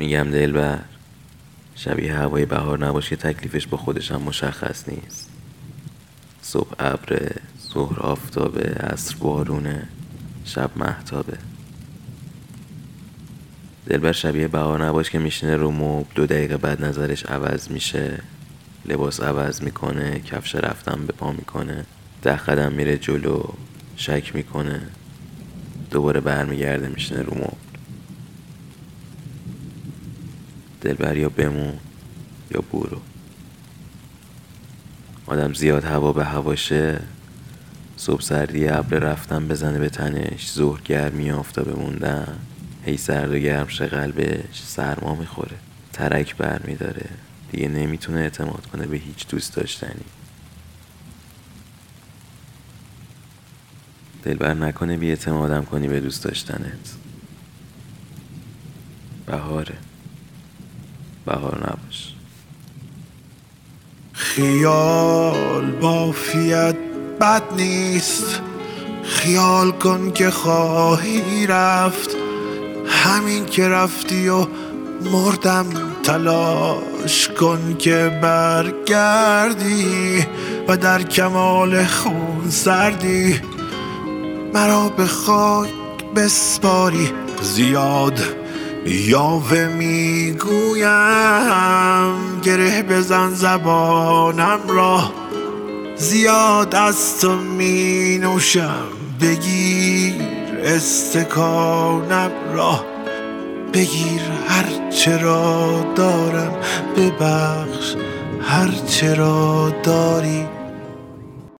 میگم دلبر شبیه هوای بهار نباشه تکلیفش با خودش هم مشخص نیست. صبح ابر ظهر آفتابه عصر بارونه شب محتابه دلبر شبیه بهار نباش که میشینه رو موب دو دقیقه بعد نظرش عوض میشه. لباس عوض می‌کنه کفش رفتن به پا می‌کنه. ده قدم میره جلو شک می‌کنه. دوباره برمیگرده میشینه رو موب دلبر یا بمون یا برو. آدم زیاد هوا به هواشه صبح سردی ابر رفتن بزنه به تنش ظهر گرمی آفتابه موندن هی سرد و گرم شه قلبش سرما می‌خوره. ترک بر میداره. دیگه نمی‌تونه اعتماد کنه به هیچ دوست داشتنی. دلبر نکنه بی اعتمادم کنی به دوست داشتنت. بهاره. بهار نباش خیال بافیت بد نیست. خیال کن که خواهی رفت. همین که رفتی و مردم تلاش کن که برگردی و در کمال خون سردی. مرا به خاک بسپاری زیاد. یاوه می‌گویم گره بزن زبانم را. زیاد از تو می نوشم بگیر استکانم را. بگیر هر چرا دارم ببخش هر چرا داری.